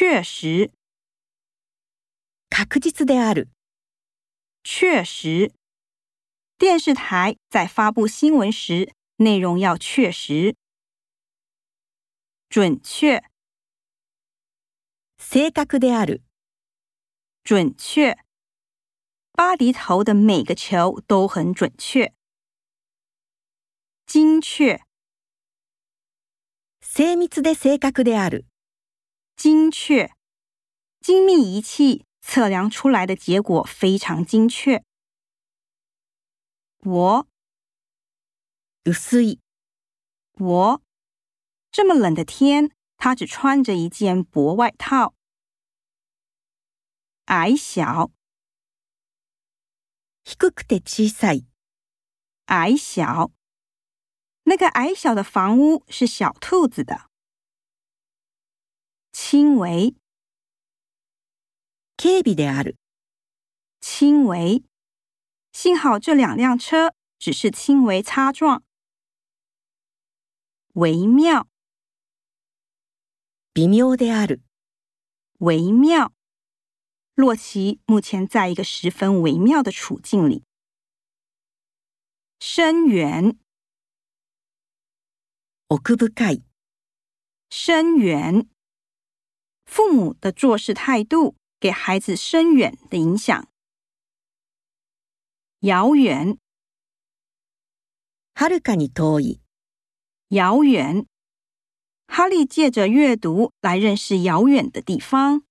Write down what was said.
确实，確実である。确实，电视台在发布新闻时，内容要确实、准确。正確である。准确，巴黎投的每个球都很准确、精确、精密で正確である。精确，精密仪器测量出来的结果非常精确。薄，薄，这么冷的天，他只穿着一件薄外套。矮小，ひくて小さい，矮小，那个矮小的房屋是小兔子的。轻微，軽微である。轻微，幸好这两辆车只是轻微擦撞，微妙，微妙である。微妙，洛奇目前在一个十分微妙的处境里，深远，奥深い，深远。父母的做事态度给孩子深远的影响。遥远，はるかに遠い。遥远，哈利借着阅读来认识遥远的地方。